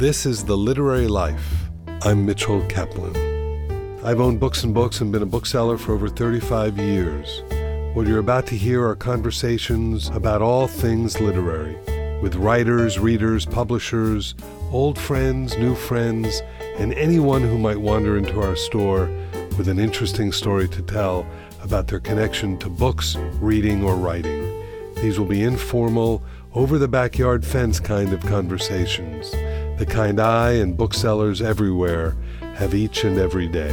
This is The Literary Life. I'm Mitchell Kaplan. I've owned books and books and been a bookseller for over 35 years. What you're about to hear are conversations about all things literary with writers, readers, publishers, old friends, new friends, and anyone who might wander into our store with an interesting story to tell about their connection to books, reading, or writing. These will be informal, over the backyard fence kind of conversations, the kind I and booksellers everywhere have each and every day.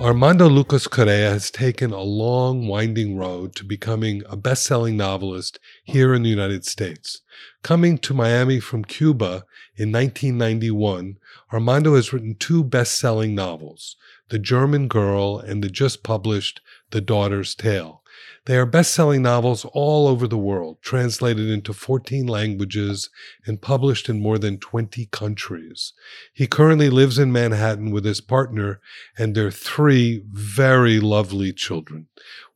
Armando Lucas Correa has taken a long, winding road to becoming a best selling novelist here in the United States. Coming to Miami from Cuba in 1991, Armando has written two best selling novels The German Girl and the just published The Daughter's Tale. They are best selling novels all over the world, translated into 14 languages and published in more than 20 countries. He currently lives in Manhattan with his partner and their three very lovely children.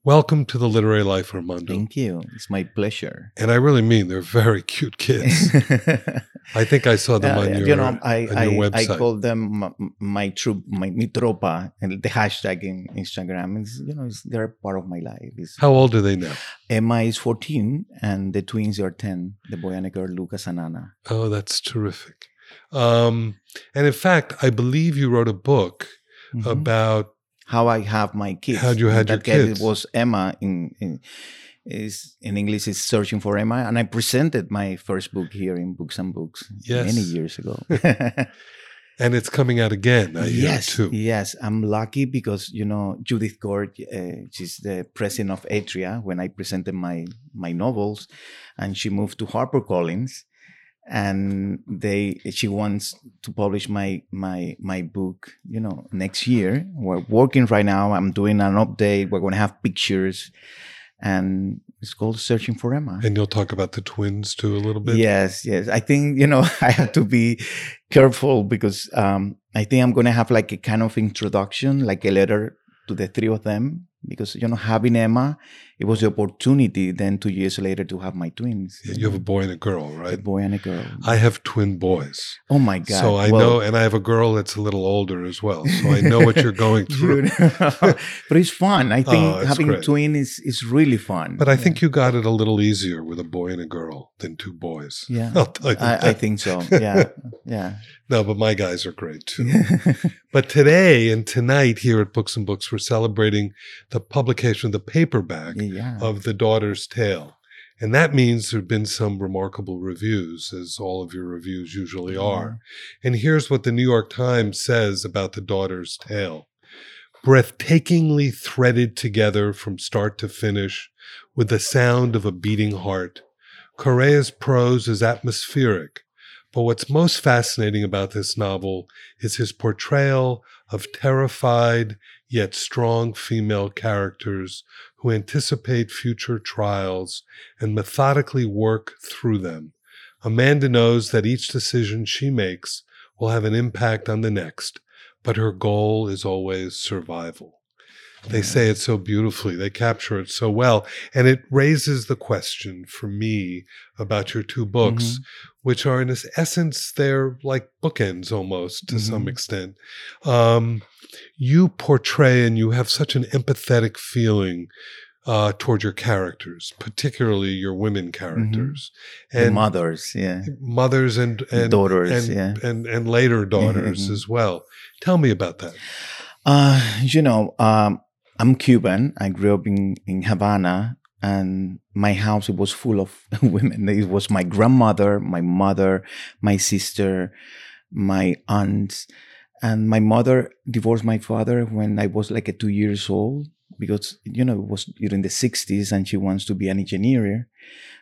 Welcome to the Literary Life, Armando. Thank you. It's my pleasure. And I really mean they're very cute kids. I think I saw them Uh, on your, you know, I, I, your I website. call them my, my troop, my mi tropa, and the hashtag in Instagram is, you know, it's, they're part of my life. It's, How old are they now? Emma is 14 and the twins are 10, the boy and a girl, Lucas and Anna. Oh, that's terrific. Um, and in fact, I believe you wrote a book Mhm. about How I have my kids. How'd you had that your case kids? It was Emma in, in is in English is searching for Emma, and I presented my first book here in Books and Books Yes. many years ago. and it's coming out again. I yes, too. yes, I'm lucky because you know Judith Curr, uh, she's the president of Atria. When I presented my my novels, and she moved to HarperCollins, and they she wants to publish my my my book. You know, next year. We're working right now. I'm doing an update. We're going to have pictures, and it's called Searching for Emma. And you'll talk about the twins too a little bit. Yes, yes. I think you know I have to be careful because um, I think I'm going to have like a kind of introduction, like a letter to the three of them. Because you know, having Emma, it was the opportunity. Then two years later to have my twins. Yeah, You have a boy and a girl, a right? boy and a girl. I have twin boys. oh my god! So I Well, know, and I have a girl that's a little older as well. So I know what you're going through. but it's fun. I oh, think Oh, having twin is is really fun. But I Yeah. think you got it a little easier with a boy and a girl than two boys. Yeah. I'll tell you I, I think so. Yeah, yeah. No, but my guys are great too. But today and tonight here at Books and Books, we're celebrating the publication of the paperback yeah. Of The Daughter's Tale. And that means there have been some remarkable reviews, as all of your reviews usually are. And here's what the New York Times says about The Daughter's Tale breathtakingly threaded together from start to finish with the sound of a beating heart. Correa's prose is atmospheric, but what's most fascinating about this novel is his portrayal of terrified yet strong female characters who anticipate future trials and methodically work through them. Amanda knows that each decision she makes will have an impact on the next, but her goal is always survival. They say it so beautifully, they capture it so well, and it raises the question for me about your two books, which are in essence, they're like bookends almost to some Mhm. extent. Um, you portray and you have such an empathetic feeling uh, toward your characters, particularly your women characters, the and mothers, yeah. mothers and and Daughters, and, yeah. and and later daughters mhm. as well. Tell me about that. Uh, you know, um, I'm Cuban. I grew up in, in Havana, and my house was full of women. It was my grandmother, my mother, my sister, my aunts, and my mother divorced my father when I was like a two years old because you know it was during the 60s and she wants to be an engineer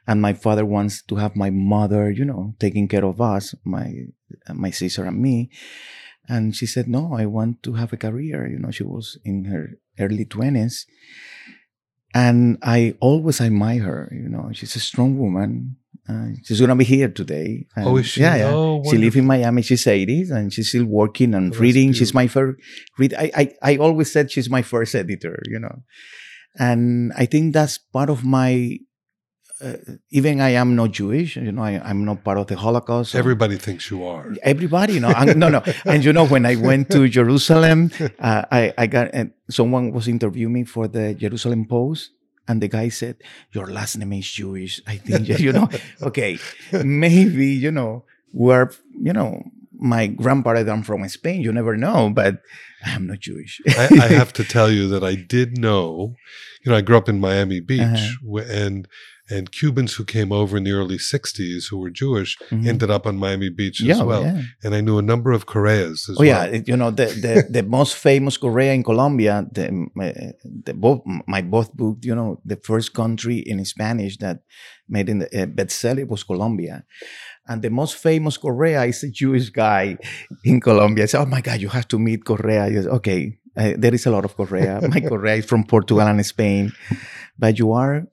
and my father wants to have my mother you know taking care of us my my sister and me and she said no i want to have a career. You know she was in her early 20s and i always admire her you know. She's a strong woman uh, she's gonna be here today. Oh, is she? yeah, yeah. Oh, she lives in miami she's 80s and she's still working and Oh, reading. She's my first read I, I i always said she's my first editor you know. And i think that's part of my uh, even I am not Jewish. You know, I, am not part of the Holocaust. Everybody thinks you are. Everybody, you know, no, no. And you know, when I went to Jerusalem, uh, I, I got and someone was interviewing me for the Jerusalem Post, and the guy said, "Your last name is Jewish." I think you know. okay, maybe you know we're you know my grandparents are from Spain. You never know, but I'm not Jewish. I, I, have to tell you that I did know. You know, I grew up in Miami Beach, uh-huh. and and Cubans who came over in the early '60s who were Jewish mm-hmm. ended up on Miami Beach as yeah, well. Yeah. And I knew a number of Correas as well. oh, well. yeah, you know the the, the most famous Correa in Colombia. The, the both my both book. You know, the first country in Spanish that made in the uh, bestseller was Colombia. And the most famous Correa is a Jewish guy in Colombia. I said, "Oh my God, you have to meet Correa." Said, okay, uh, there is a lot of Correa. My Correa is from Portugal and Spain, but you are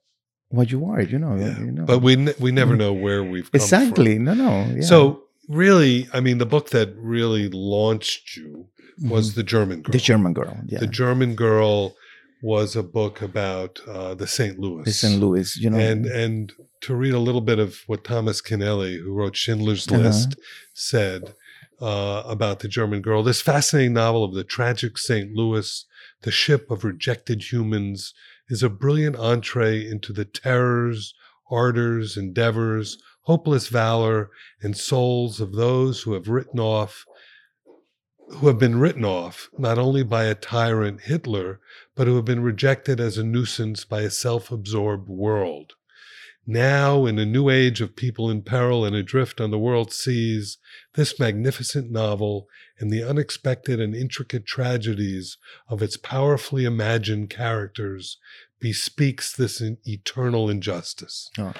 what you are. You know. Yeah. You know. But we we never know where we've exactly. From. No, no. Yeah. So really, I mean, the book that really launched you was mm-hmm. the German girl. The German girl. Yeah. The German girl was a book about uh, the St. Louis. The St. Louis, you know, and and to read a little bit of what Thomas Keneally, who wrote Schindler's uh-huh. List, said uh, about the German girl. This fascinating novel of the tragic St. Louis, the ship of rejected humans, is a brilliant entree into the terrors, ardors, endeavors, hopeless valor, and souls of those who have written off who have been written off not only by a tyrant Hitler, but who have been rejected as a nuisance by a self absorbed world. Now, in a new age of people in peril and adrift on the world's seas, this magnificent novel and the unexpected and intricate tragedies of its powerfully imagined characters bespeaks this eternal injustice. Oh,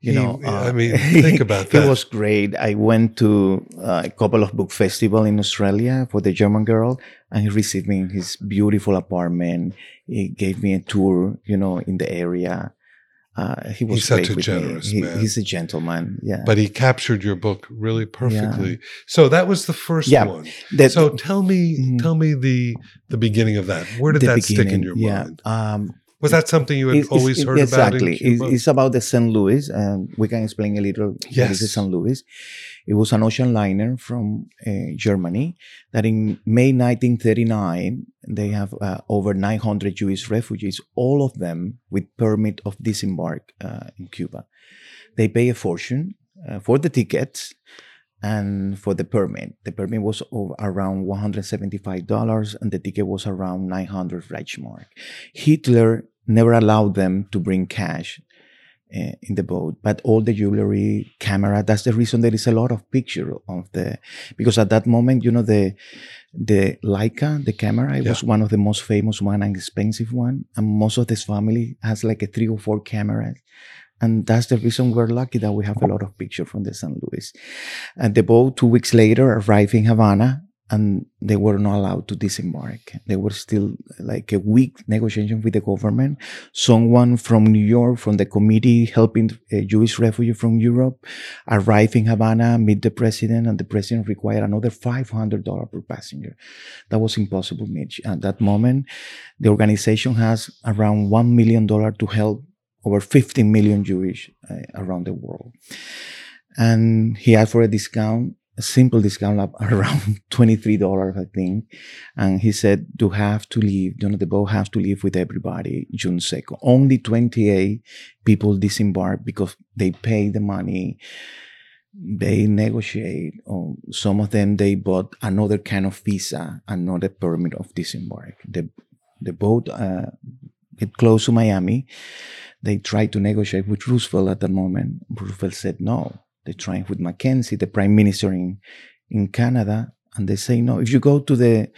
you he, know, uh, I mean, think about that. it was great. I went to uh, a couple of book festival in Australia for the German girl, and he received me in his beautiful apartment. He gave me a tour, you know, in the area. Uh, he was he's such a generous he, man. He's a gentleman. Yeah. But he captured your book really perfectly. Yeah. So that was the first yeah. one. That, so tell me, mm, tell me the the beginning of that. Where did that stick in your yeah. mind? Um, was that something you had it's, always it's, heard exactly. about? Exactly. It's, about the St. Louis, and we can explain a little. Yes. This is St. Louis. It was an ocean liner from uh, Germany that in May 1939 they have uh, over 900 Jewish refugees, all of them with permit of disembark uh, in Cuba. They pay a fortune uh, for the tickets and for the permit. The permit was around $175 and the ticket was around 900 Reichsmark. Hitler never allowed them to bring cash uh, in the boat, but all the jewelry, camera. That's the reason there is a lot of picture of the because at that moment, you know, the the Leica, the camera, it yeah. was one of the most famous one and expensive one, and most of this family has like a three or four cameras. And that's the reason we're lucky that we have a lot of pictures from the San Luis. And the boat, two weeks later, arrived in Havana, and they were not allowed to disembark. They were still like a weak negotiation with the government. Someone from New York, from the committee helping a Jewish refugee from Europe, arrived in Havana, meet the president, and the president required another $500 per passenger. That was impossible, Mitch. At that moment, the organization has around $1 million to help over 15 million Jewish uh, around the world. And he asked for a discount a simple discount of around $23, I think. And he said, you have to leave, the boat has to leave with everybody June 2nd. Only 28 people disembark because they pay the money. They negotiate. Um, some of them, they bought another kind of visa, another permit of disembark. The, the boat uh, get close to Miami. They tried to negotiate with Roosevelt at that moment. Roosevelt said no they trying with Mackenzie, the prime minister in, in Canada, and they say, no, if you go to the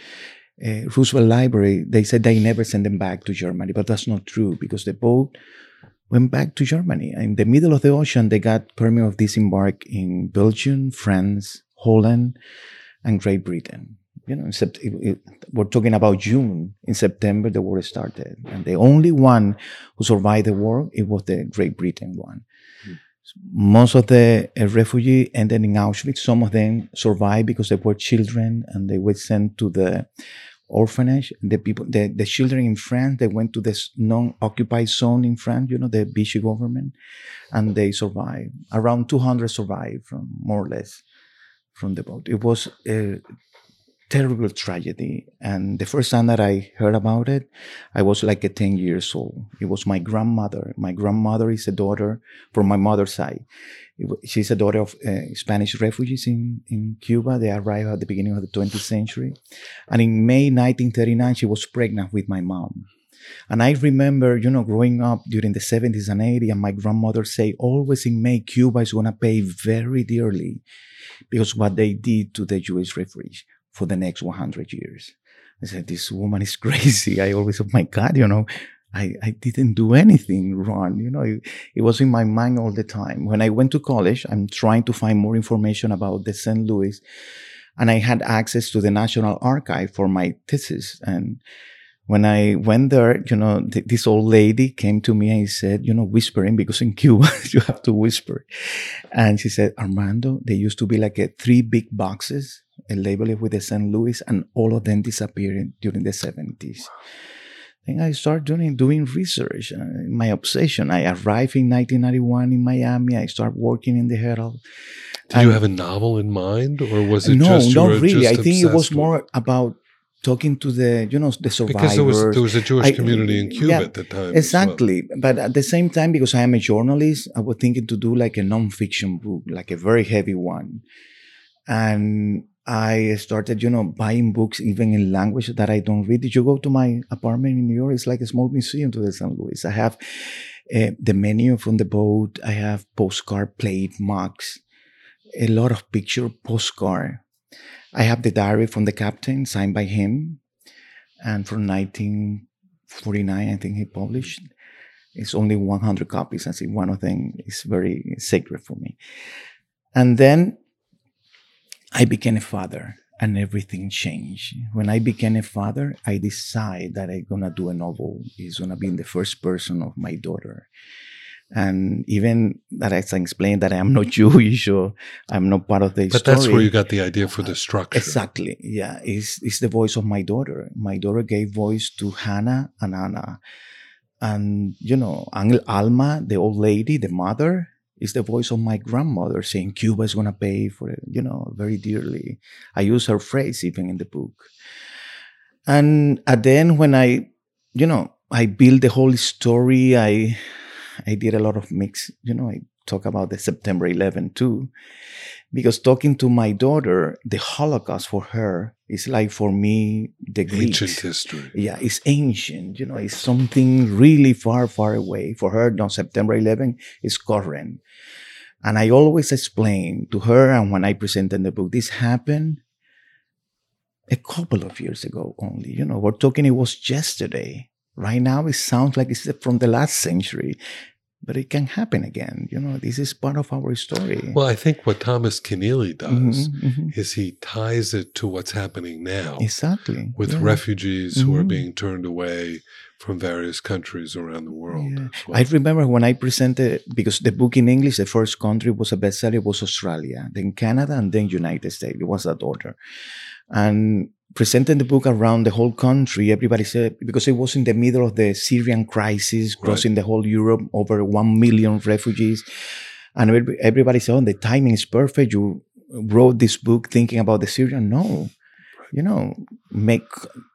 uh, Roosevelt Library, they said they never send them back to Germany, but that's not true because the boat went back to Germany. In the middle of the ocean, they got permit of disembark in Belgium, France, Holland, and Great Britain. You know, it, it, we're talking about June. In September, the war started, and the only one who survived the war it was the Great Britain one. Most of the uh, refugees ended in Auschwitz. Some of them survived because they were children and they were sent to the orphanage. The people, the, the children in France, they went to this non-occupied zone in France, you know, the Vichy government, and they survived. Around 200 survived from more or less from the boat. It was a terrible tragedy. And the first time that I heard about it, I was like a 10 years old. It was my grandmother. My grandmother is a daughter from my mother's side. she's a daughter of uh, Spanish refugees in, in Cuba. They arrived at the beginning of the 20th century. And in May 1939, she was pregnant with my mom. And I remember, you know, growing up during the 70s and 80s, and my grandmother say, always in May, Cuba is going to pay very dearly because what they did to the Jewish refugees for the next 100 years. I said, this woman is crazy. I always, oh my God, you know, I, I didn't do anything wrong. You know, it, it, was in my mind all the time. When I went to college, I'm trying to find more information about the St. Louis and I had access to the National Archive for my thesis. And when I went there, you know, th- this old lady came to me and said, you know, whispering because in Cuba you have to whisper. And she said, Armando, there used to be like a three big boxes and label with the St. Louis, and all of them disappeared during the 70s. Then I started doing doing research. Uh, my obsession. I arrived in 1991 in Miami. I started working in the Herald. Did you have a novel in mind, or was it no, just not really? I think it was more about talking to the you know the survivors because there was there was a Jewish I, community in Cuba yeah, at the time. Exactly, well. but at the same time, because I am a journalist, I was thinking to do like a non-fiction book, like a very heavy one, and I started, you know, buying books even in language that I don't read. Did you go to my apartment in New York? It's like a small museum to the San Luis. I have uh, the menu from the boat. I have postcard plate mugs, a lot of picture postcard. I have the diary from the captain signed by him, and from 1949, I think he published. It's only 100 copies. I see one of them is very sacred for me. And then I became a father and everything changed. When I became a father, I decided that I'm gonna do a novel. It's gonna be in the first person of my daughter. And even that I explained that I am not Jewish or I'm not part of the but story. that's where you got the idea for the structure. Exactly. Yeah. It's, it's the voice of my daughter. My daughter gave voice to Hannah and Anna. And, you know, Angel Alma, the old lady, the mother, is the voice of my grandmother saying Cuba is going to pay for it, you know, very dearly. I use her phrase even in the book. And at the end, when I, you know, I build the whole story, I, I did a lot of mix, you know, I talk about the September 11 too, because talking to my daughter, the Holocaust for her is like for me the Greeks. ancient history. Yeah, it's ancient. You know, it's something really far, far away. For her, on September 11 is current. And I always explain to her, and when I present in the book, this happened a couple of years ago only. You know, we're talking, it was yesterday. Right now, it sounds like it's from the last century but it can happen again. You know, this is part of our story. Well, I think what Thomas Keneally does mm-hmm, mm-hmm. is he ties it to what's happening now. Exactly. With yeah. refugees mm-hmm. who are mm-hmm. being turned away from various countries around the world. Yeah. Well. I remember when I presented, because the book in English, the first country was a bestseller was Australia, then Canada, and then United States. It was that order. And presenting the book around the whole country, everybody said, because it was in the middle of the Syrian crisis, crossing right. the whole Europe, over 1 million refugees. And everybody said, oh, the timing is perfect. You wrote this book thinking about the Syrian. No, you know, make,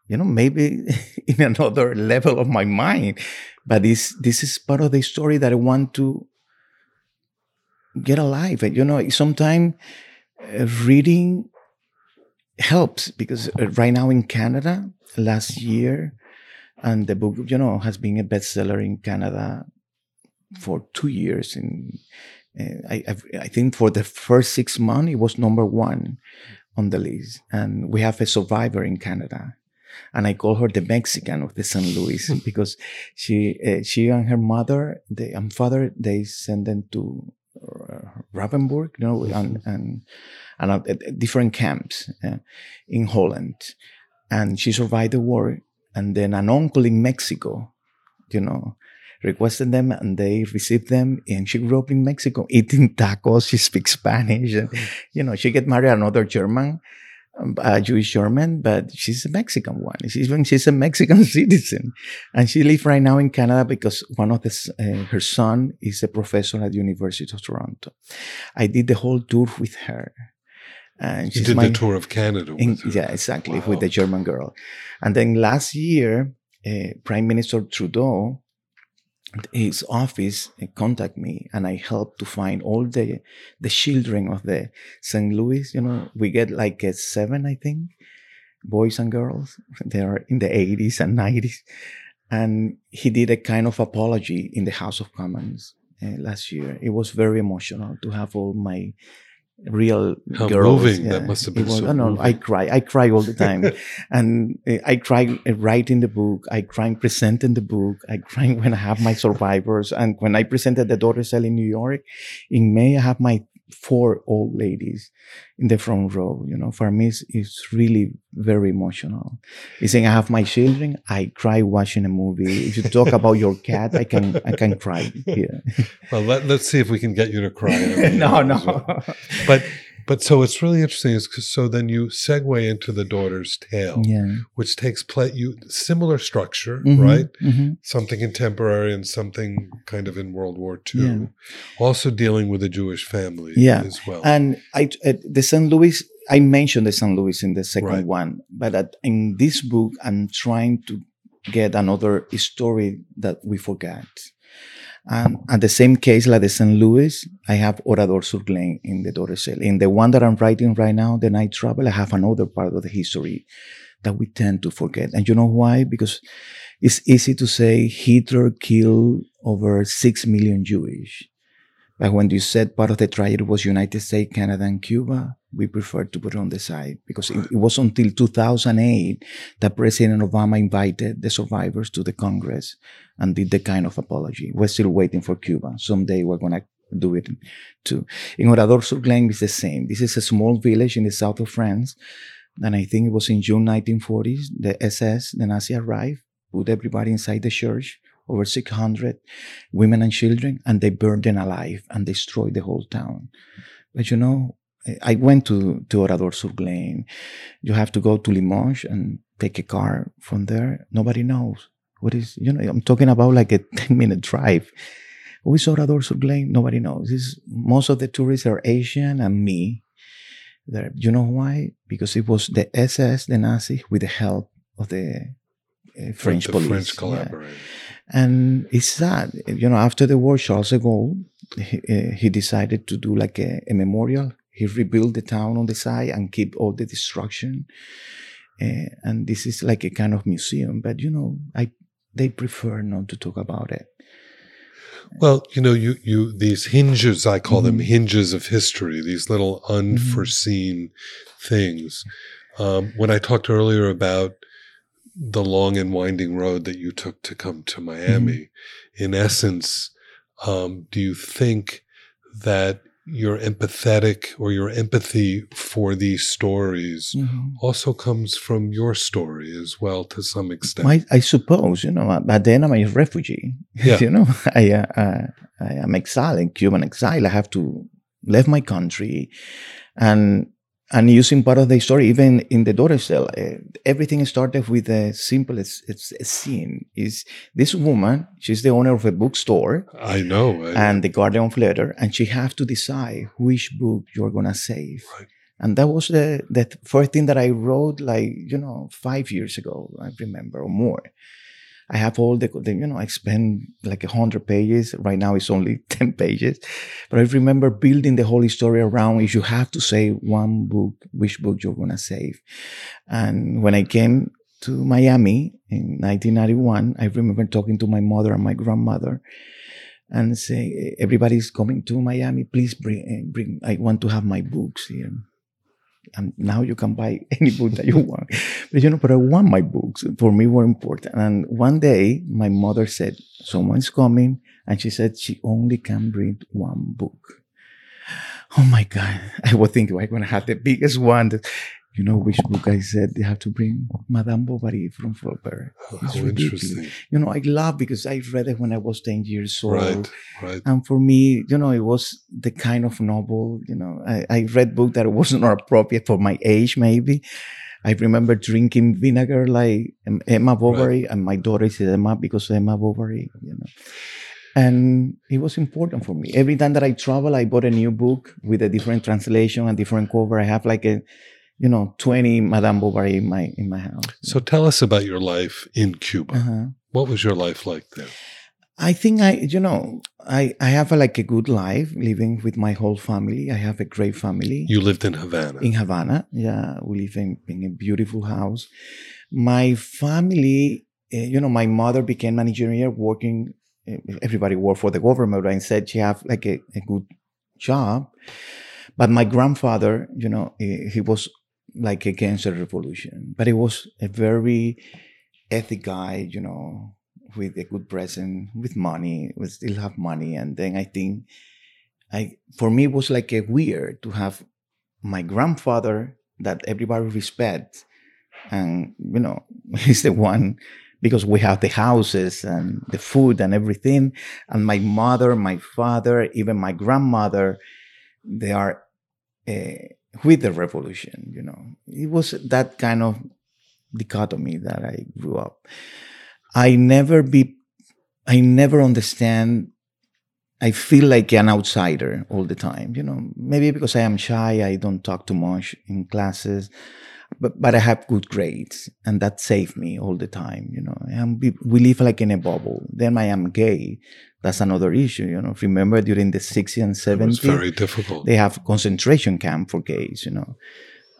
you know, maybe in another level of my mind. But this, this is part of the story that I want to get alive. You know, sometimes uh, reading helps because uh, right now in Canada, last year, and the book, you know, has been a bestseller in Canada for two years. And uh, I, I think for the first six months, it was number one on the list. And we have a survivor in Canada. And I call her the Mexican of the St. Louis because she, uh, she and her mother, the and father, they sent them to uh, Ravensbrück, you know, and, and and at different camps uh, in Holland. And she survived the war. And then an uncle in Mexico, you know, requested them and they received them. And she grew up in Mexico eating tacos. She speaks Spanish. And, you know, she get married another German. A Jewish German, but she's a Mexican one. She's even she's a Mexican citizen, and she lives right now in Canada because one of the uh, her son is a professor at the University of Toronto. I did the whole tour with her. And you did my, the tour of Canada. In, yeah, exactly, wow. with the German girl. And then last year, uh, Prime Minister Trudeau his office contact me and I help to find all the the children of the St. Louis. You know, we get like a seven, I think, boys and girls. They are in the 80s and 90s. And he did a kind of apology in the House of Commons uh, last year. It was very emotional to have all my real How girls. moving yeah. that must have been. Was, so oh, no, I cry. I cry all the time, and uh, I cry writing the book. I cry presenting the book. I cry when I have my survivors, and when I presented the daughter's tale in New York in May, I have my four old ladies in the front row. You know, for me, it's, it's really very emotional. It's saying I have my children, I cry watching a movie. If you talk about your cat, I can I can cry here. Well, let, us see if we can get you to cry. no, no. Well. But but so it's really interesting is because so then you segue into the daughter's tale, yeah. which takes place you similar structure, mm-hmm, right? Mm-hmm. Something contemporary and something kind of in World War II. Yeah. Also dealing with a Jewish family yeah. as well. And I uh, the St. Louis I mentioned the St. Louis in the second right. one, but at, in this book I'm trying to get another story that we forgot. And at the same case, like the St. Louis, I have Oradour-sur-Glane in the cell. In the one that I'm writing right now, The Night Travel, I have another part of the history that we tend to forget. And you know why? Because it's easy to say Hitler killed over 6 million Jewish. But when you said part of the tragedy was United States, Canada, and Cuba, we prefer to put it on the side because it, it, was until 2008 that President Obama invited the survivors to the Congress and did the kind of apology. We're still waiting for Cuba. Someday we're going to do it too. In Oradour-sur-Glane is the same. This is a small village in the south of France. And I think it was in June 1940s, the SS, the Nazi arrived, put everybody inside the church, over 600 women and children, and they burned them alive and destroyed the whole town. But you know, I went to, to Oradour-sur-Glane. You have to go to Limoges and take a car from there. Nobody knows. What is, you know, I'm talking about like a 10 minute drive. Who is Oradour-sur-Glane? Nobody knows. This, most of the tourists are Asian and me. There. You know why? Because it was the SS, the Nazi, with the help of the uh, French the police. French collaborated. Yeah. And it's sad. You know, after the war, Charles de Gaulle, he, uh, he decided to do like a, a memorial he rebuilt the town on the side and keep all the destruction. Uh, and this is like a kind of museum, but you know, I they prefer not to talk about it. Well, you know, you you these hinges, I call mm-hmm. them hinges of history, these little mm-hmm. unforeseen mm-hmm. things. Um, when I talked earlier about the long and winding road that you took to come to Miami, mm-hmm. in essence, um, do you think that your empathetic or your empathy for these stories mm-hmm. also comes from your story as well to some extent. I, I suppose, you know, but then I'm a refugee. Yeah. you know, I, uh, uh, I am exiled, Cuban exile. I have to leave my country and and using part of the story, even in the daughter's tale, uh, everything started with a simple it's, it's a scene. Is this woman? She's the owner of a bookstore. I know. I and the guardian of letter, and she have to decide which book you're gonna save. Right. And that was the the first thing that I wrote, like you know, five years ago. I remember or more. I have all the, the you know, I spent like a hundred pages. Right now it's only 10 pages. But I remember building the whole story around if you have to say one book, which book you're going to save. And when I came to Miami in 1991, I remember talking to my mother and my grandmother and say, everybody's coming to Miami. Please bring, eh, bring, I want to have my books here and now you can buy any book that you want. But you know, but I want my books. For me, were important. And one day, my mother said, "Someone's coming," and she said she only can bring one book. Oh my God! I was thinking I'm gonna have the biggest one. You know which book I said they have to bring Madame Bovary from Flaubert. Oh, It's how ridiculous. interesting. You know, I love because I read it when I was 10 years old. Right, right. And for me, you know, it was the kind of novel, you know, I, I read book that was not appropriate for my age, maybe. I remember drinking vinegar like Emma Bovary, and my daughter is Emma because Emma Bovary, you know. And it was important for me. Every time that I travel, I bought a new book with a different translation and different cover. I have like a, you know, 20 Madame Bovary in my in my house. So tell us about your life in Cuba. Uh-huh. What was your life like there? I think I, you know, I, I have a, like a good life living with my whole family. I have a great family You lived in Havana. in Havana. Yeah, we live in, in a beautiful house. My family, uh, you know, my mother became an engineer working. eh, Everybody worked for the government and said she have like a, a good job. But my grandfather, you know, eh, he was like against the revolution, but he was a very ethic guy, you know, with a good present, with money, we still have money. And then I think I for me it was like a weird to have my grandfather that everybody respects and you know he's the one because we have the houses and the food and everything and my mother my father even my grandmother they are uh, with the revolution you know it was that kind of dichotomy that i grew up i never be i never understand I feel like an outsider all the time, you know. Maybe because I am shy, I don't talk too much in classes, but but I have good grades, and that saved me all the time, you know. Am, we live like in a bubble. Then I am gay. That's another issue, you know. Remember during the 60s and It was 70s, very difficult. they have concentration camp for gays, you know.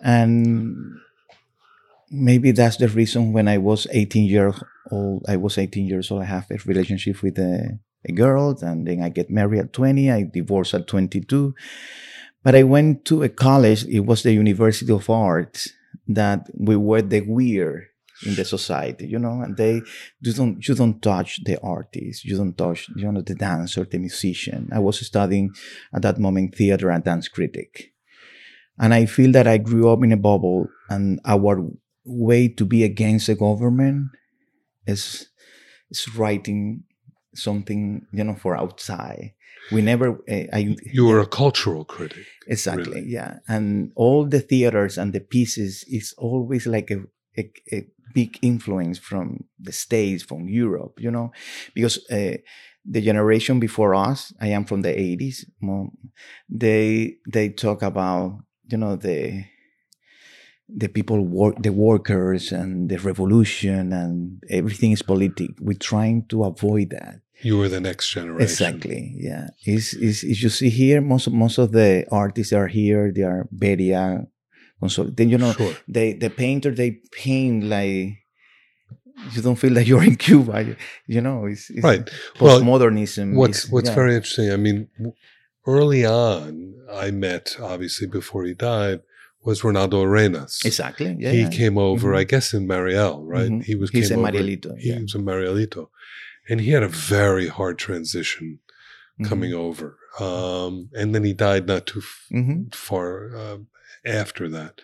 And maybe that's the reason when I was 18 years old, I was 18 years old, I have a relationship with a, a girl, and then I get married at 20, I divorced at 22. But I went to a college, it was the University of Arts, that we were the weird in the society, you know, and they you don't you don't touch the artist, you don't touch you know the dancer, the musician. I was studying at that moment theater and dance critic. And I feel that I grew up in a bubble and our way to be against the government is is writing something, you know, for outside. We never uh, I You were a cultural critic. Exactly. Really? Yeah. And all the theaters and the pieces is always like a, a, a big influence from the States, from Europe, you know, because uh, the generation before us, I am from the 80s, mo- they, they talk about, you know, the, the people work, the workers and the revolution and everything is politic. We're trying to avoid that. You were the next generation. Exactly. Yeah. Is is is you see here most of, most of the artists are here. They are very Then you know Sure. they the painter they paint like you don't feel that you're in Cuba. You, know, it's, it's Right. Well, postmodernism. What's is- What's yeah. very interesting. I mean, early on, I met obviously before he died was Reinaldo Arenas. exactly. Yeah. he yeah. came over, Mhm. I guess, in Mariel, right? Mhm. He was He's came a over- Marielito. He yeah. was a Marielito, and he had a very hard transition coming over. Um, and then he died not too f- Mhm. far uh, after that.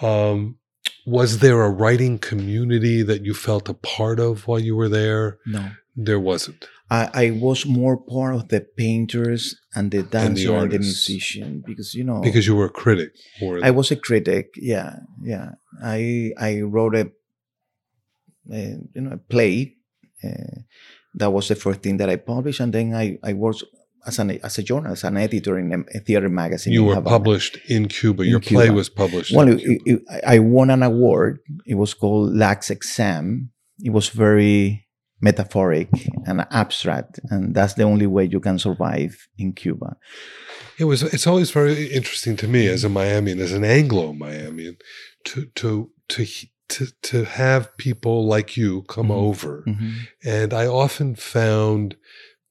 Um, was there a writing community that you felt a part of while you were there? No. There wasn't. I, I was more part of the painters and the dancer and the, artists. musician because you know because you were a critic. Or. I was a critic. Yeah, yeah. I I wrote a, a you know a play. Uh, that was the first thing that I published, and then I I worked as an as a journalist, an editor in a, theater magazine. you were Havana. published in Cuba. In Your play was published. Well, in it, Cuba. it, I won an award. It was called Lax Exam. It was very metaphoric and abstract, and that's the only way you can survive in Cuba. It was. It's always very interesting to me as a Miamian, as an Anglo Miamian, to to to to to have people like you come Mhm. over, Mhm. and I often found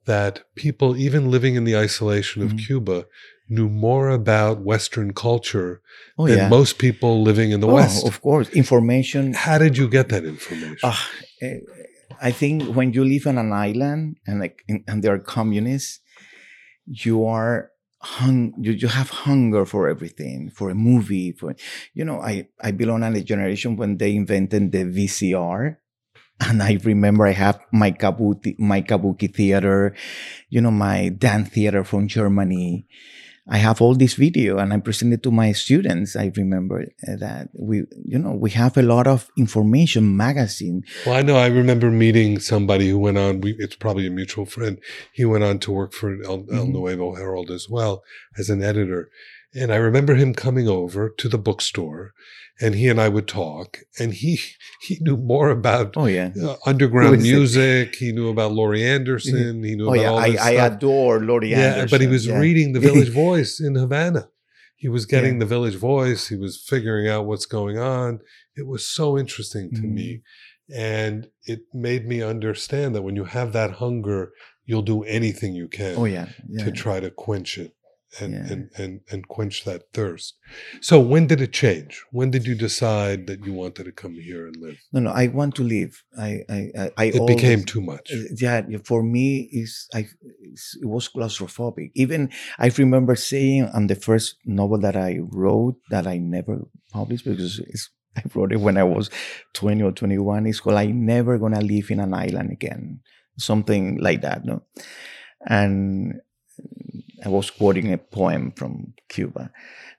that people, even living in the isolation of Mhm. Cuba, knew more about Western culture Oh than yeah. most people living in the Oh, West. of course, information How did you get that information? Eh, I think when you live on an island and like and there are communists, you are hung you, you have hunger for everything for a movie for you know i i belong on a generation when they invented the vcr and i remember i have my kabuki my kabuki theater you know my dance theater from germany I have all this video and I present it to my students. I remember uh, that we, you know, we have a lot of information magazine. Well, I know I remember meeting somebody who went on, we, it's probably a mutual friend. He went on to work for El, mm-hmm. El Nuevo Herald as well as an editor. And I remember him coming over to the bookstore and he and I would talk and he he knew more about oh yeah uh, underground music he knew about Laurie Anderson he knew oh, about yeah. all I, this I stuff. adore Laurie yeah, Anderson but he was yeah. reading the Village Voice in Havana he was getting Yeah. the Village Voice he was figuring out what's going on it was so interesting to Mhm. me and it made me understand that when you have that hunger you'll do anything you can oh yeah, yeah. to try to quench it and, Yeah. and, and, and quench that thirst. So when did it change? When did you decide that you wanted to come here and live? no no I want to leave I I I, I It became too much. Uh, yeah for me is i it's- it was claustrophobic even i remember saying on the first novel that i wrote that i never published because it's, i wrote it when i was 20 or 21 it's called i never gonna live in an island again something like that no and i was quoting a poem from cuba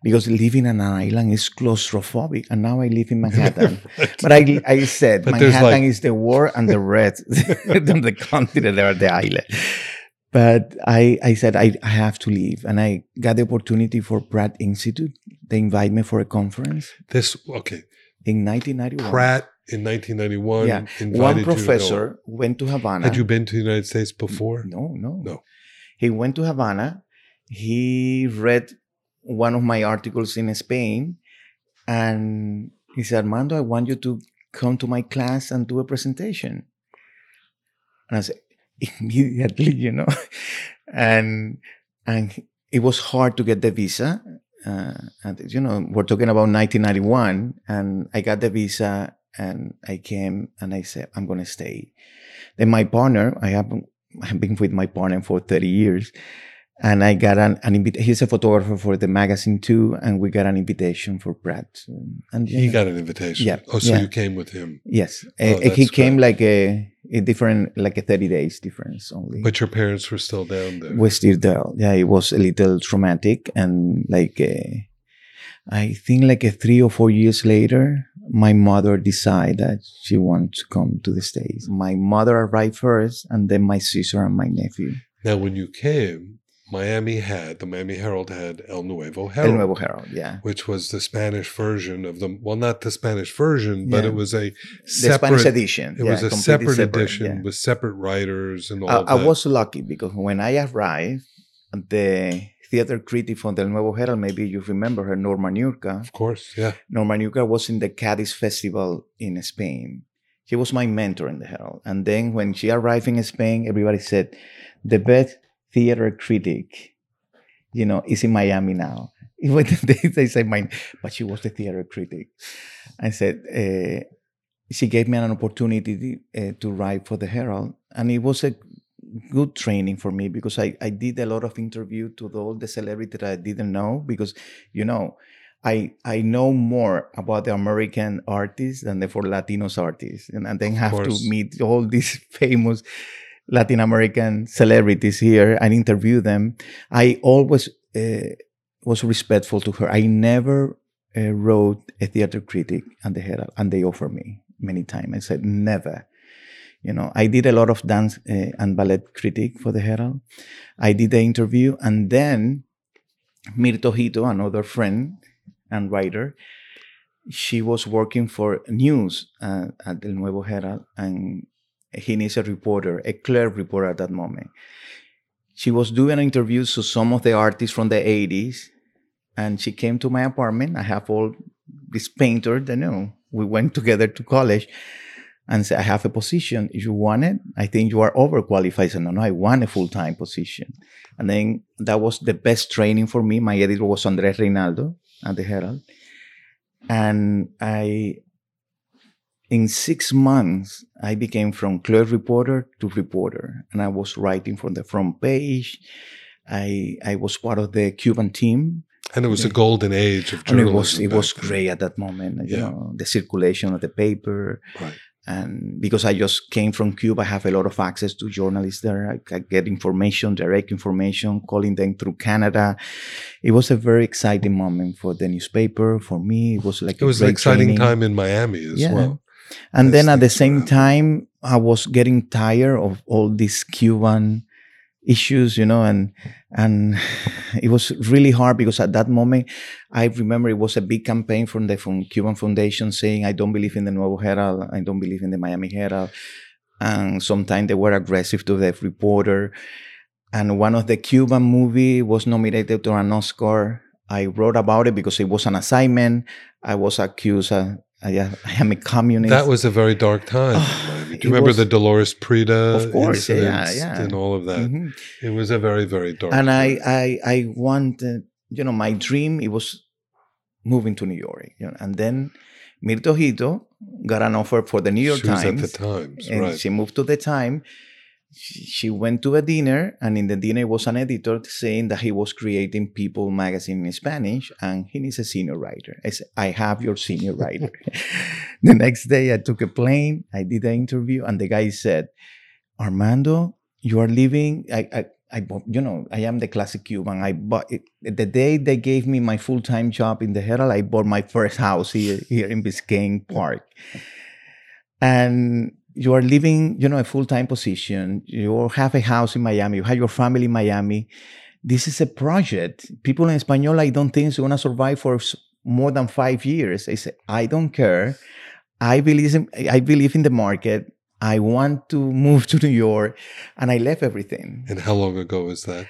because living on an island is claustrophobic and now i live in manhattan but I, I said But Manhattan like- is the war and the rest than the continent or the island. But I, I said I, I have to leave, and I got the opportunity for Pratt Institute. They invite me for a conference This okay. in 1991. Pratt in 1991 Yeah. invited One you to professor went to Havana. Had you been to the United States before? No, no, No. He went to Havana. He read one of my articles in Spain, and he said, "Armando, I want you to come to my class and do a presentation." And I said, immediately, you know, and and it was hard to get the visa. Uh, and you know, we're talking about 1991, and I got the visa, and I came, and I said, "I'm gonna stay." Then my partner, I have I've been with my partner for 30 years. And I got an, an invitation. He's a photographer for the magazine too. And we got an invitation for Pratt. And He got an invitation. Yeah, Oh, so yeah. you came with him. yes. Oh, Uh, he came great. like a, a different, like a 30 days difference only. But your parents were still down there. we still there. Yeah, it was a little traumatic. And like, uh, I think like a three or four years later, my mother decided that she wanted to come to the States. My mother arrived first, and then my sister and my nephew. Now, when you came, Miami had, the Miami Herald had El Nuevo Herald. El Nuevo Herald, yeah. which was the Spanish version of the well, not the Spanish version, but Yeah. it was a The separate. Spanish edition. It yeah, was a separate, separate, edition yeah. with separate writers and all I, I was lucky because when I arrived, the theater critic from the Nuevo Herald, maybe you remember her, Norma Niurka. of course, yeah. Norma Niurka was in the Cadiz Festival in Spain. She was my mentor in the Herald. And then when she arrived in Spain, everybody said, the best theater critic, you know, is in Miami now. They, they say mine, but she was the theater critic. I said, uh, she gave me an opportunity uh, to write for the Herald. And it was a good training for me because I, I did a lot of interview to the, all the celebrities that I didn't know because, you know, I I know more about the American artists than the for Latinos artists, and, and then Of have course. to meet all these famous Latin American celebrities here and interview them. I always uh, was respectful to her. I never uh, wrote a theater critic and the Herald, and they offered me many times. I said never. You know, I did a lot of dance uh, and ballet critic for the Herald. I did the interview, and then Mirta Ojito, another friend and writer, she was working for news uh, at El Nuevo Herald, and he needs a reporter, a clerk reporter at that moment. She was doing interviews to some of the artists from the 80s, and she came to my apartment. I have all this painter, you know, we went together to college and said, I have a position. If you want it, I think you are overqualified. I said, no, no, I want a full-time position. And then that was the best training for me. My editor was Andres Reynaldo at the Herald. And I, in six months, I became from clerk reporter to reporter. And I was writing from the front page. I I was part of the Cuban team. And it was a golden age of And it was it was great at that moment. You Yeah. know, the circulation of the paper. Right. And because I just came from Cuba, I have a lot of access to journalists there. I can get information, direct information, calling them through Canada. It was a very exciting moment for the newspaper. For me, it was like It a was an exciting training. time in Miami as Yeah. well. And as then at the same time, I was getting tired of all this Cuban issues, you know, and and it was really hard because at that moment, I remember it was a big campaign from the from Cuban Foundation saying, "I don't believe in the Nuevo Herald, I don't believe in the Miami Herald," and sometimes they were aggressive to the reporter. And one of the Cuban movie was nominated to an Oscar. I wrote about it because it was an assignment. I was accused. Uh, I, I am a communist. That was a very dark time. Oh, Do you remember was- the Dolores Prida Of course, yeah, incidents yeah. and all of that? Mhm. It was a very, very dark and I, time. I I wanted you know my dream it was moving to New York you know and then Mirta Ojito got an offer for the New York she Times at the Times, and right. she moved to the time she, went to a dinner and in the dinner was an editor saying that he was creating people magazine in spanish and he needs a senior writer i said i have your senior writer the next day i took a plane i did the interview and the guy said armando you are leaving i, I I bought, you know, I am the classic Cuban. I bought it, the day they gave me my full time job in the Herald. I bought my first house here, here in Biscayne Park, and you are living, you know, a full time position. You have a house in Miami. You have your family in Miami. This is a project. People en Español, I don't think going to survive for more than five years. I say, I don't care. I believe in, I believe in the market. I want to move to New York, and I left everything. and how long ago was that?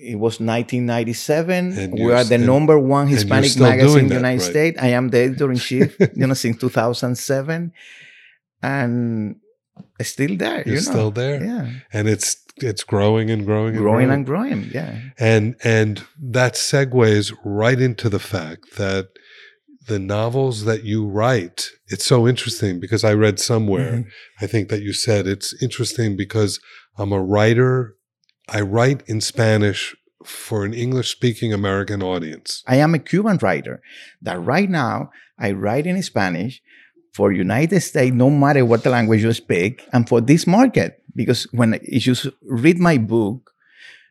It was 1997. And we you're the st- number one Hispanic magazine in the United right. States. I am the editor in chief, you know, since 2007, and it's still there. You're you know, still there, yeah, and it's it's growing and growing and growing growing. and growing. Yeah, and and that segues right into the fact that the novels that you write it's so interesting because i read somewhere Mhm. i think that you said it's interesting because i'm a writer i write in spanish for an english speaking american audience I am a Cuban writer. That right now I write in Spanish for United States, no matter what the language you speak, and for this market. Because when if you read my book,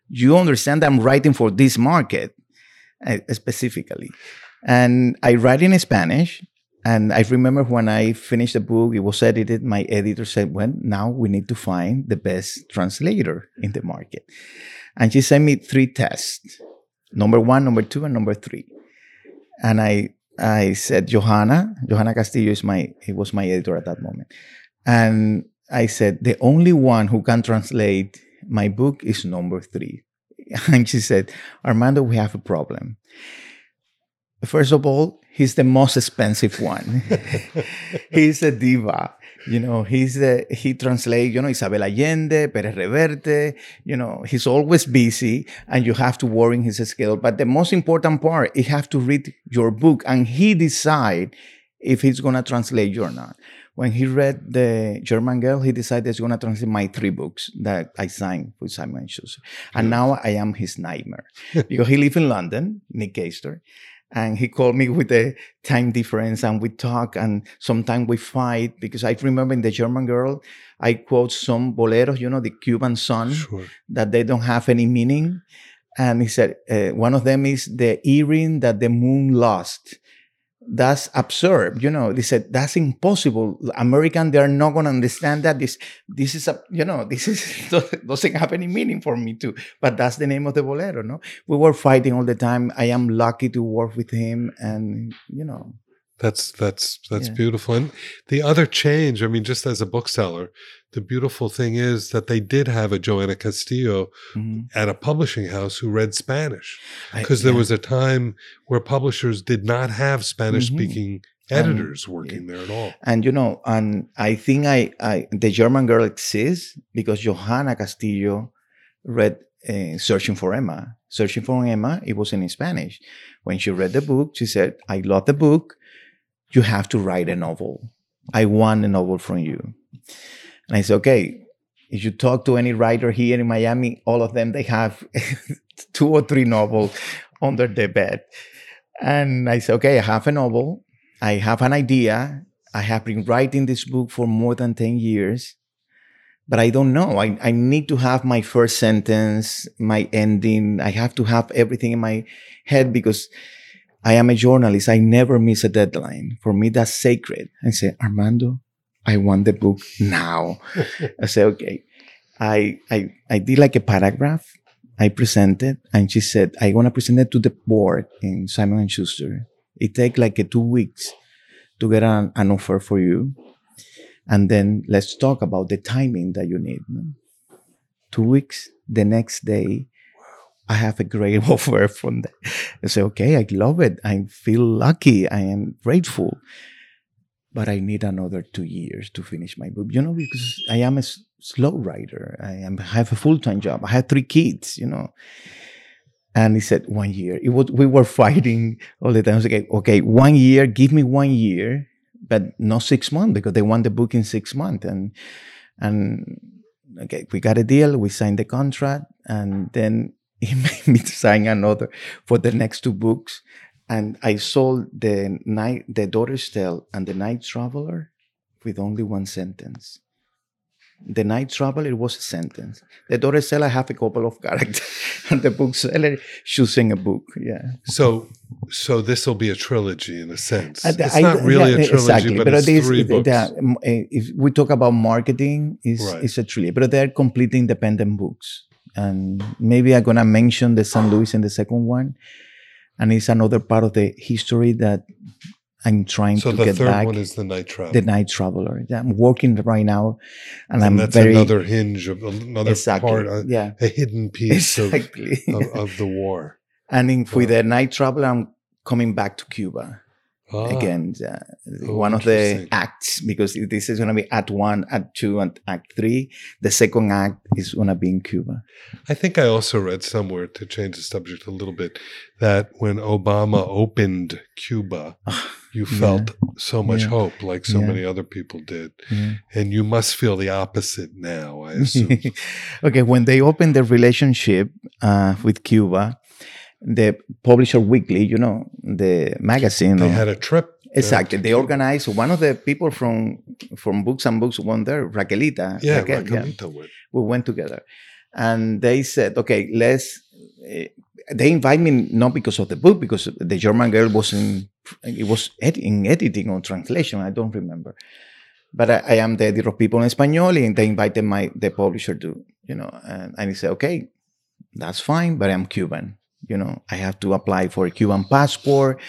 you understand I'm writing for this market uh, specifically. And I write in Spanish. And I remember when I finished the book, it was edited. My editor said, Well, now we need to find the best translator in the market. And she sent me three tests number one, number two, and number three. And I I said, Johanna, Johanna Castillo is my it was my editor at that moment. And I said, the only one who can translate my book is number three. And she said, Armando, we have a problem. First of all, he's the most expensive one. he's a diva. You know, he's the he translates, you know, Isabel Allende, Perez Reverte, you know, he's always busy and you have to worry in his schedule. But the most important part, you have to read your book and he decide if he's gonna translate you or not. When he read the German girl, he decided he's gonna translate my three books that I signed with Simon Schuster. And now I am his nightmare. because he lives in London, Nick Caistor. And he called me with the time difference and we talk and sometimes we fight because I remember in the German girl, I quote some boleros, you know, the Cuban son sure that they don't have any meaning. And he said, uh, one of them is the earring that the moon lost. That's absurd. You know, they said, that's impossible. American, they're not going to understand that. This, this is a, you know, this is, doesn't have any meaning for me too. But that's the name of the bolero, no? We were fighting all the time. I am lucky to work with him. And, you know, That's that's that's Yeah. beautiful. And the other change, I mean, just as a bookseller, the beautiful thing is that they did have a Johanna Castillo mhm. at a publishing house who read Spanish. Because there yeah. was a time where publishers did not have Spanish Mhm. speaking Um, editors working there at all. And you know, and I think I, I the German girl exists because Johanna Castillo read uh, Searching for Emma. Searching for Emma, it was in Spanish. When she read the book, she said, I love the book. You have to write a novel. I want a novel from you. And I said, okay, if you talk to any writer here in Miami, all of them they have two or three novels under their bed. And I said, okay, I have a novel. I have an idea. I have been writing this book for more than 10 years, but I don't know. I, I need to have my first sentence, my ending. I have to have everything in my head because I am a journalist. I never miss a deadline. For me, that's sacred. I say, Armando, I want the book now. I say, okay. I, I, I did like a paragraph. I presented and she said, I want to present it to the board in Simon and Schuster. It take like a two weeks to get an, an offer for you. And then let's talk about the timing that you need. Two weeks. The next day, I have a great offer from them. I say, okay, I love it. I feel lucky. I am grateful but I need another two years to finish my book. You know, because I am a s- slow writer. I am have a full time job. I have three kids. You know, and he said one year. It was we were fighting all the time. I was like, okay, one year. Give me one year, but not six months because they want the book in six months. And and okay, we got a deal. We signed the contract, and then he made me sign another for the next two books and I sold the night, the daughter's tale, and the night traveler with only one sentence. The night traveler was a sentence. The daughter's tale, I have a couple of characters, and the bookseller choosing a book. Yeah, So, so this will be a trilogy in a sense. Uh, the- it's I- not really yeah, a trilogy, exactly. but it's this- three books. the- if we talk about marketing, is Right. it's a trilogy, but they're completely independent books. And maybe I'm gonna mention the San Luis in the second one, and it's another part of the history that I'm trying so to the get third back. one is the night travel. the Night Traveler. Yeah, I'm working right now, and, and I'm that's very another hinge of another exactly part, uh, yeah a hidden piece of, exactly. of, of the war. and in, with the Night Traveler, I'm coming back to Cuba. Ah, again uh, Oh, one of the acts because this is going to be act one act two and act three the second act is going to be in cuba I think I also read somewhere to change the subject a little bit that when Obama opened Cuba, you Yeah. felt so much Yeah. hope, like so Yeah. many other people did, Yeah. and you must feel the opposite now. I assume. okay when they opened the relationship uh, with cuba the publisher weekly you know the magazine they had a trip. uh, Exactly. They organized one of the people from from Books and Books went there, Raquelita. Yeah, Raquel, Raquelita went. We went together. And they said, okay, let's eh, they invite me not because of the book, because the German girl was in it was ed- in editing or translation. I don't remember. But I, I am the editor of People en Español, and they invited my the publisher to, you know, and, and he said, okay, that's fine, but I'm Cuban. You know, I have to apply for a Cuban passport.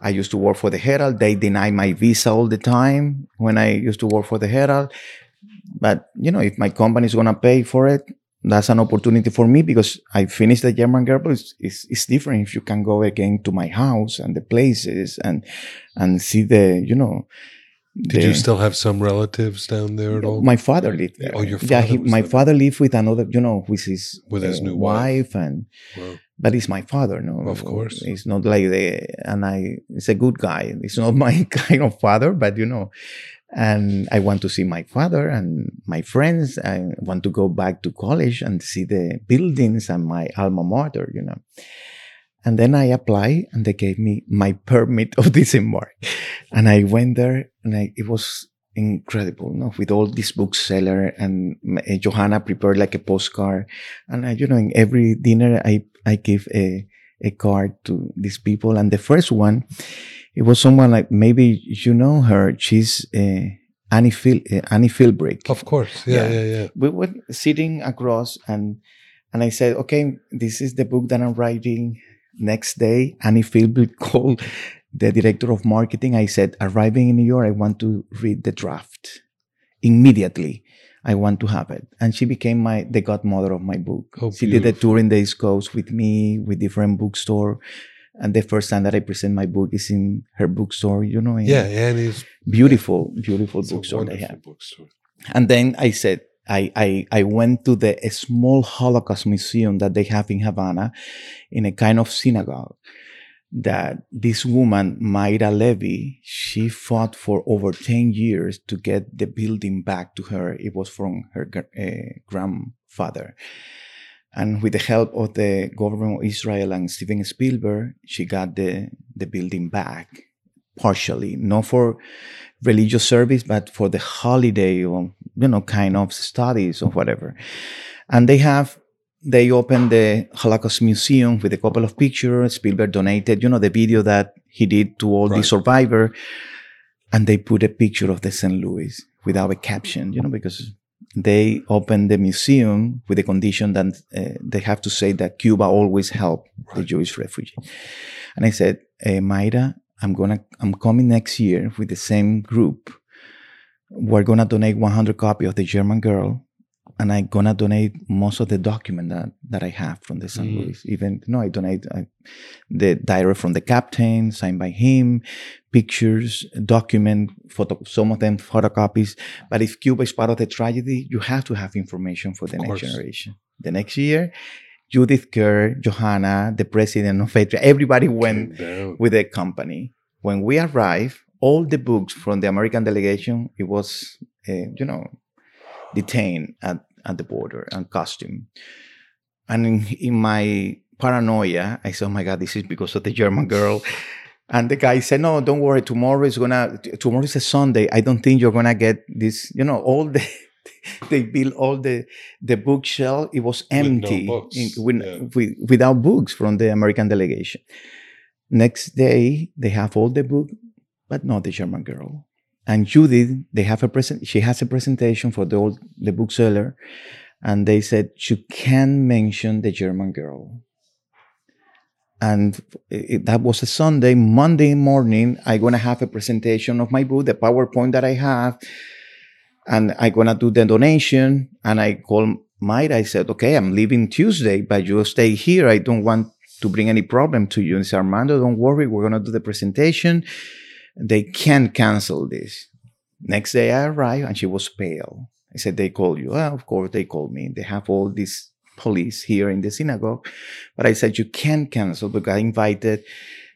I used to work for the Herald. They denied my visa all the time when I used to work for the Herald. But you know, if my company is gonna pay for it, that's an opportunity for me because I finished the German girl. But it's, it's, it's different if you can go again to my house and the places and and see the you know. Did the- you still have some relatives down there at all? my father lived there. Oh, your yeah. father He, my there. father lived with another, you know, with his With his uh, new wife. and Wow. But it's my father, no. Of course. It's not like the and I it's a good guy. It's not my kind of father, but you know. And I want to see my father and my friends. I want to go back to college and see the buildings and my alma mater, you know. And then I apply and they gave me my permit of disembark. And I went there and I, it was incredible, no? With all these bookseller and uh, Johanna prepared like a postcard. And I, you know, in every dinner, I, I give a, a card to these people. And the first one, it was someone like, maybe you know her. She's uh, Annie Phil, uh, Annie Philbrick Of course. Yeah, Yeah. yeah, yeah. we were sitting across and and I said, okay, this is the book that I'm writing. Next day, Annie Philbrick called the director of marketing. I said, arriving in New York, I want to read the draft immediately. I want to have it. And she became my the godmother of my book. Oh, she did a beautiful. tour in the East Coast with me, with different bookstore. And the first time that I present my book is in her bookstore, you know, Yeah, and it's beautiful, beautiful it's bookstore they have. bookstore. And then I said, I, I, I went to the a small Holocaust museum that they have in Havana in a kind of synagogue. That this woman, Mayra Levy, she fought for over 10 years to get the building back to her. It was from her uh, grandfather. And with the help of the government of Israel and Steven Spielberg, she got the, the building back partially, not for religious service, but for the holiday or, you know, kind of studies or whatever. And they have they opened the Holocaust Museum with a couple of pictures. Spielberg donated, you know, the video that he did to all right. the survivor, and they put a picture of the St. Louis without a caption, you know, because they opened the museum with the condition that uh, they have to say that Cuba always helped right. the Jewish refugee. And I said, hey, Mayra, I'm gonna, I'm coming next year with the same group. We're gonna donate 100 copy of the German Girl and I'm gonna donate most of the document that, that I have from the St. Mm. Louis. Even know, I donate I, the diary from the captain, signed by him, pictures, document, photo, some of them photocopies. But if Cuba is part of the tragedy, you have to have information for the of next course. generation. The next year, Judith Curr, Johanna, the president of Atria, everybody went with the company. When we arrived, all the books from the American delegation, it was, uh, you know, detained at at the border and costume. And in, in my paranoia, I said, "Oh my God, this is because of the German girl." And the guy said, "No, don't worry. Tomorrow is gonna. Tomorrow is a Sunday. I don't think you're gonna get this. You know, all the they built all the the bookshelf. It was empty, with no in, with, yeah. with, without books from the American delegation. Next day, they have all the book, but not the German girl and Judith, they have a present. She has a presentation for the old the bookseller, and they said you can mention the German girl. And it, that was a Sunday. Monday morning, I'm gonna have a presentation of my book, the PowerPoint that I have, and I'm gonna do the donation. And I call Mayra. I said, "Okay, I'm leaving Tuesday, but you stay here. I don't want to bring any problem to you." And said, "Armando, don't worry. We're gonna do the presentation." They can't cancel this. Next day I arrived and she was pale. I said, they call you. Well, of course they called me. They have all this police here in the synagogue. But I said, you can't cancel because I invited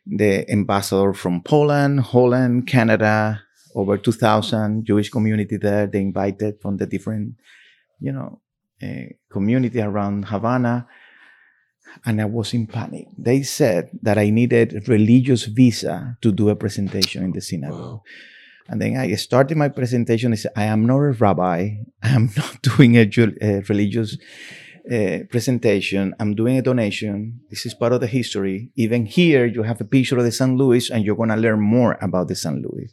the ambassador from Poland, Holland, Canada, over 2000 Jewish community there. They invited from the different, you know, uh, community around Havana and I was in panic. They said that I needed religious visa to do a presentation in the synagogue. Wow. And then I started my presentation. I said, I am not a rabbi. I am not doing a, a religious uh, presentation. I'm doing a donation. This is part of the history. Even here, you have a picture of the San Luis, and you're going to learn more about the San Luis.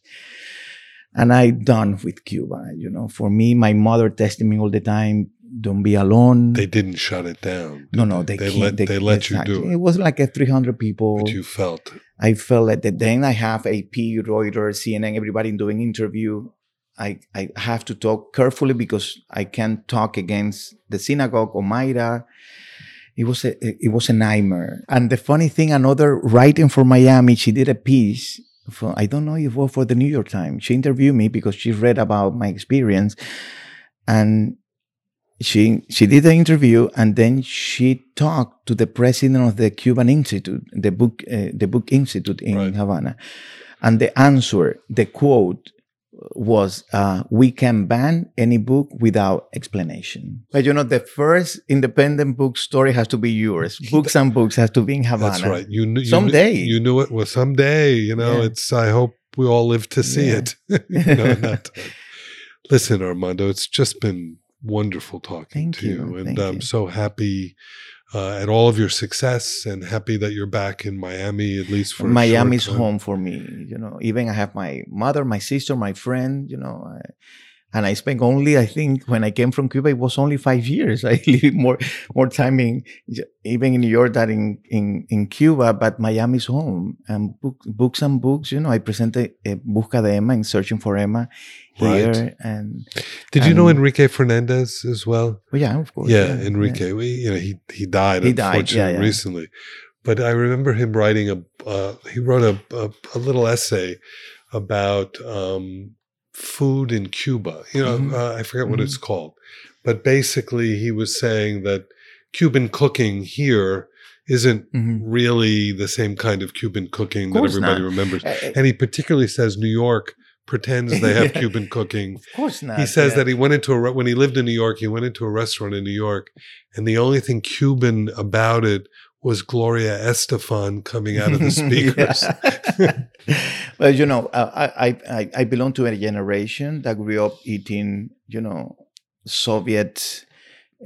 And I done with Cuba. You know, for me, my mother tested me all the time don't be alone. They didn't shut it down. No, no, they, they let they, they let you do it. It was like a 300 people. But you felt. I felt that the, then I have AP, Reuters, CNN, everybody doing interview. I, I have to talk carefully because I can't talk against the synagogue or Mayra. It was a it was a nightmare. And the funny thing, another writing for Miami, she did a piece for I don't know if it was for the New York Times. She interviewed me because she read about my experience, and she she did the interview and then she talked to the president of the Cuban Institute, the book uh, the book institute in right. Havana, and the answer, the quote was, uh, "We can ban any book without explanation." But you know, the first independent book story has to be yours. Books and books has to be in Havana. That's right. You knew someday. You knew, you knew it. was someday. You know, yeah. it's. I hope we all live to see yeah. it. no, not. Listen, Armando, it's just been wonderful talking Thank to you, you. and Thank I'm you. so happy uh, at all of your success, and happy that you're back in Miami at least for Miami's a short time. home for me. You know, even I have my mother, my sister, my friend. You know, I, and I spent only, I think, when I came from Cuba, it was only five years. I lived more more time in even in New York than in in, in Cuba. But Miami's home, and book, books and books. You know, I presented a Busca de Emma in Searching for Emma here, Right. and Did you know Enrique Fernandez as well? well, yeah, of course, Yeah, Enrique. We, you know, he he died He died, unfortunately yeah, yeah. recently, but I remember him writing a. Uh, he wrote a, a a little essay about um, food in Cuba. You know, Mhm. uh, I forget what it's called, but basically he was saying that Cuban cooking here isn't Mhm. really the same kind of Cuban cooking that everybody not. remembers. Uh, uh, And he particularly says New York pretends they have. Cuban cooking. of course not. He says yeah. that he went into a re- when he lived in New York, he went into a restaurant in New York, and the only thing Cuban about it was Gloria Estefan coming out of the speakers. Well, you know, uh, I, I I belong to a generation that grew up eating, you know, Soviet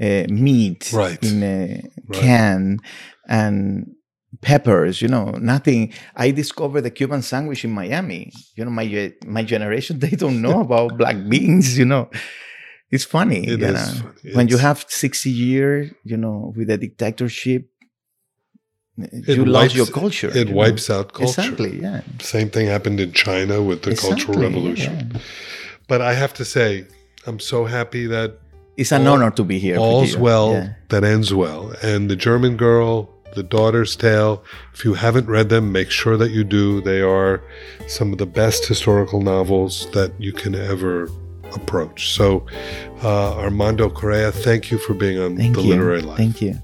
uh, meat Right. in a Right. can and peppers. You know, nothing. I discovered the Cuban sandwich in Miami. You know, my my generation they don't know about black beans. You know, it's funny. It you is know. funny. When you have sixty years, you know, with a dictatorship. It You wipes- lost your culture. It you know. wipes out culture. Exactly. Yeah. Same thing happened in China with the Cultural Revolution. yeah. But I have to say, I'm so happy that It's an All- honor to be here. all's well Yeah. that ends well. And the German Girl, The Daughter's Tale, if you haven't read them, make sure that you do. They are some of the best historical novels that you can ever approach. So, uh, Armando Correa, thank you for being on Thank The you. Literary Life. Thank you.